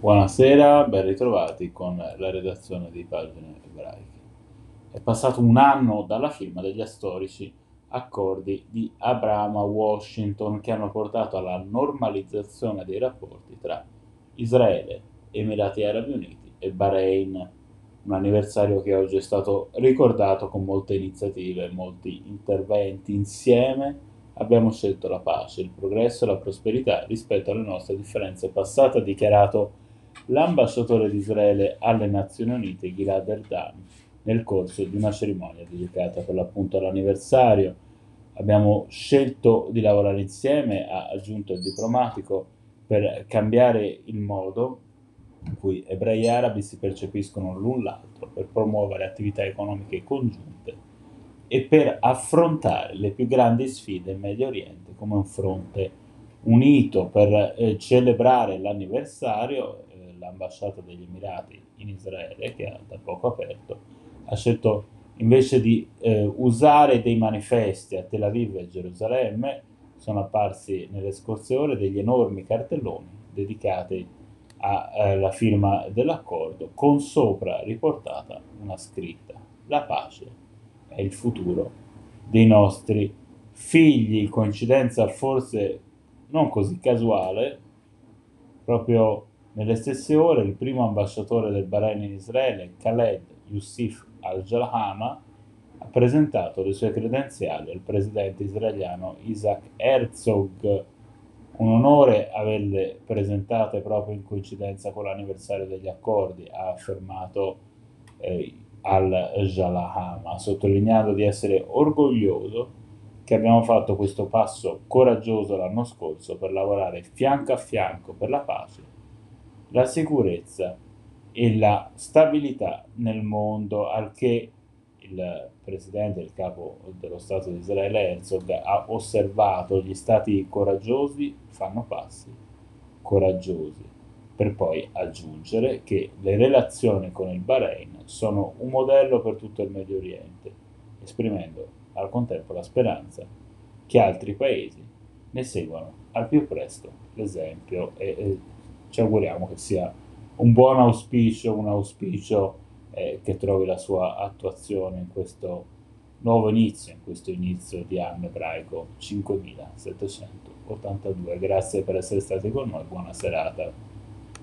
Buonasera, ben ritrovati con la redazione di Pagine Ebraiche. È passato un anno dalla firma degli storici accordi di Abramo-Washington che hanno portato alla normalizzazione dei rapporti tra Israele, Emirati Arabi Uniti e Bahrain. Un anniversario che oggi è stato ricordato con molte iniziative, molti interventi insieme abbiamo scelto la pace, il progresso e la prosperità rispetto alle nostre differenze passate, ha dichiarato l'ambasciatore di Israele alle Nazioni Unite Gilad Erdan nel corso di una cerimonia dedicata per l'appunto all'anniversario. Abbiamo scelto di lavorare insieme, ha aggiunto il diplomatico, per cambiare il modo in cui ebrei e arabi si percepiscono l'un l'altro, per promuovere attività economiche congiunte e per affrontare le più grandi sfide in Medio Oriente come un fronte unito per eh, celebrare l'anniversario l'ambasciata degli Emirati in Israele che ha da poco aperto ha scelto invece di eh, usare dei manifesti a Tel Aviv e Gerusalemme sono apparsi nelle scorse ore degli enormi cartelloni dedicati alla eh, firma dell'accordo con sopra riportata una scritta. La pace è il futuro dei nostri figli, coincidenza forse non così casuale, proprio nelle stesse ore il primo ambasciatore del Bahrain in Israele, Khaled Youssef al-Jalhama, ha presentato le sue credenziali al presidente israeliano Isaac Herzog. Un onore averle presentate proprio in coincidenza con l'anniversario degli accordi, ha affermato eh, al-Jalahama, sottolineando di essere orgoglioso che abbiamo fatto questo passo coraggioso l'anno scorso per lavorare fianco a fianco per la pace, la sicurezza e la stabilità nel mondo, al che il presidente, il capo dello Stato di Israele Herzog ha osservato. Gli stati coraggiosi fanno passi coraggiosi per poi aggiungere che le relazioni con il Bahrain sono un modello per tutto il Medio Oriente, esprimendo al contempo la speranza che altri paesi ne seguano al più presto l'esempio e, e ci auguriamo che sia un buon auspicio, un auspicio eh, che trovi la sua attuazione in questo nuovo inizio, in questo inizio di anno ebraico 5782. Grazie per essere stati con noi, buona serata.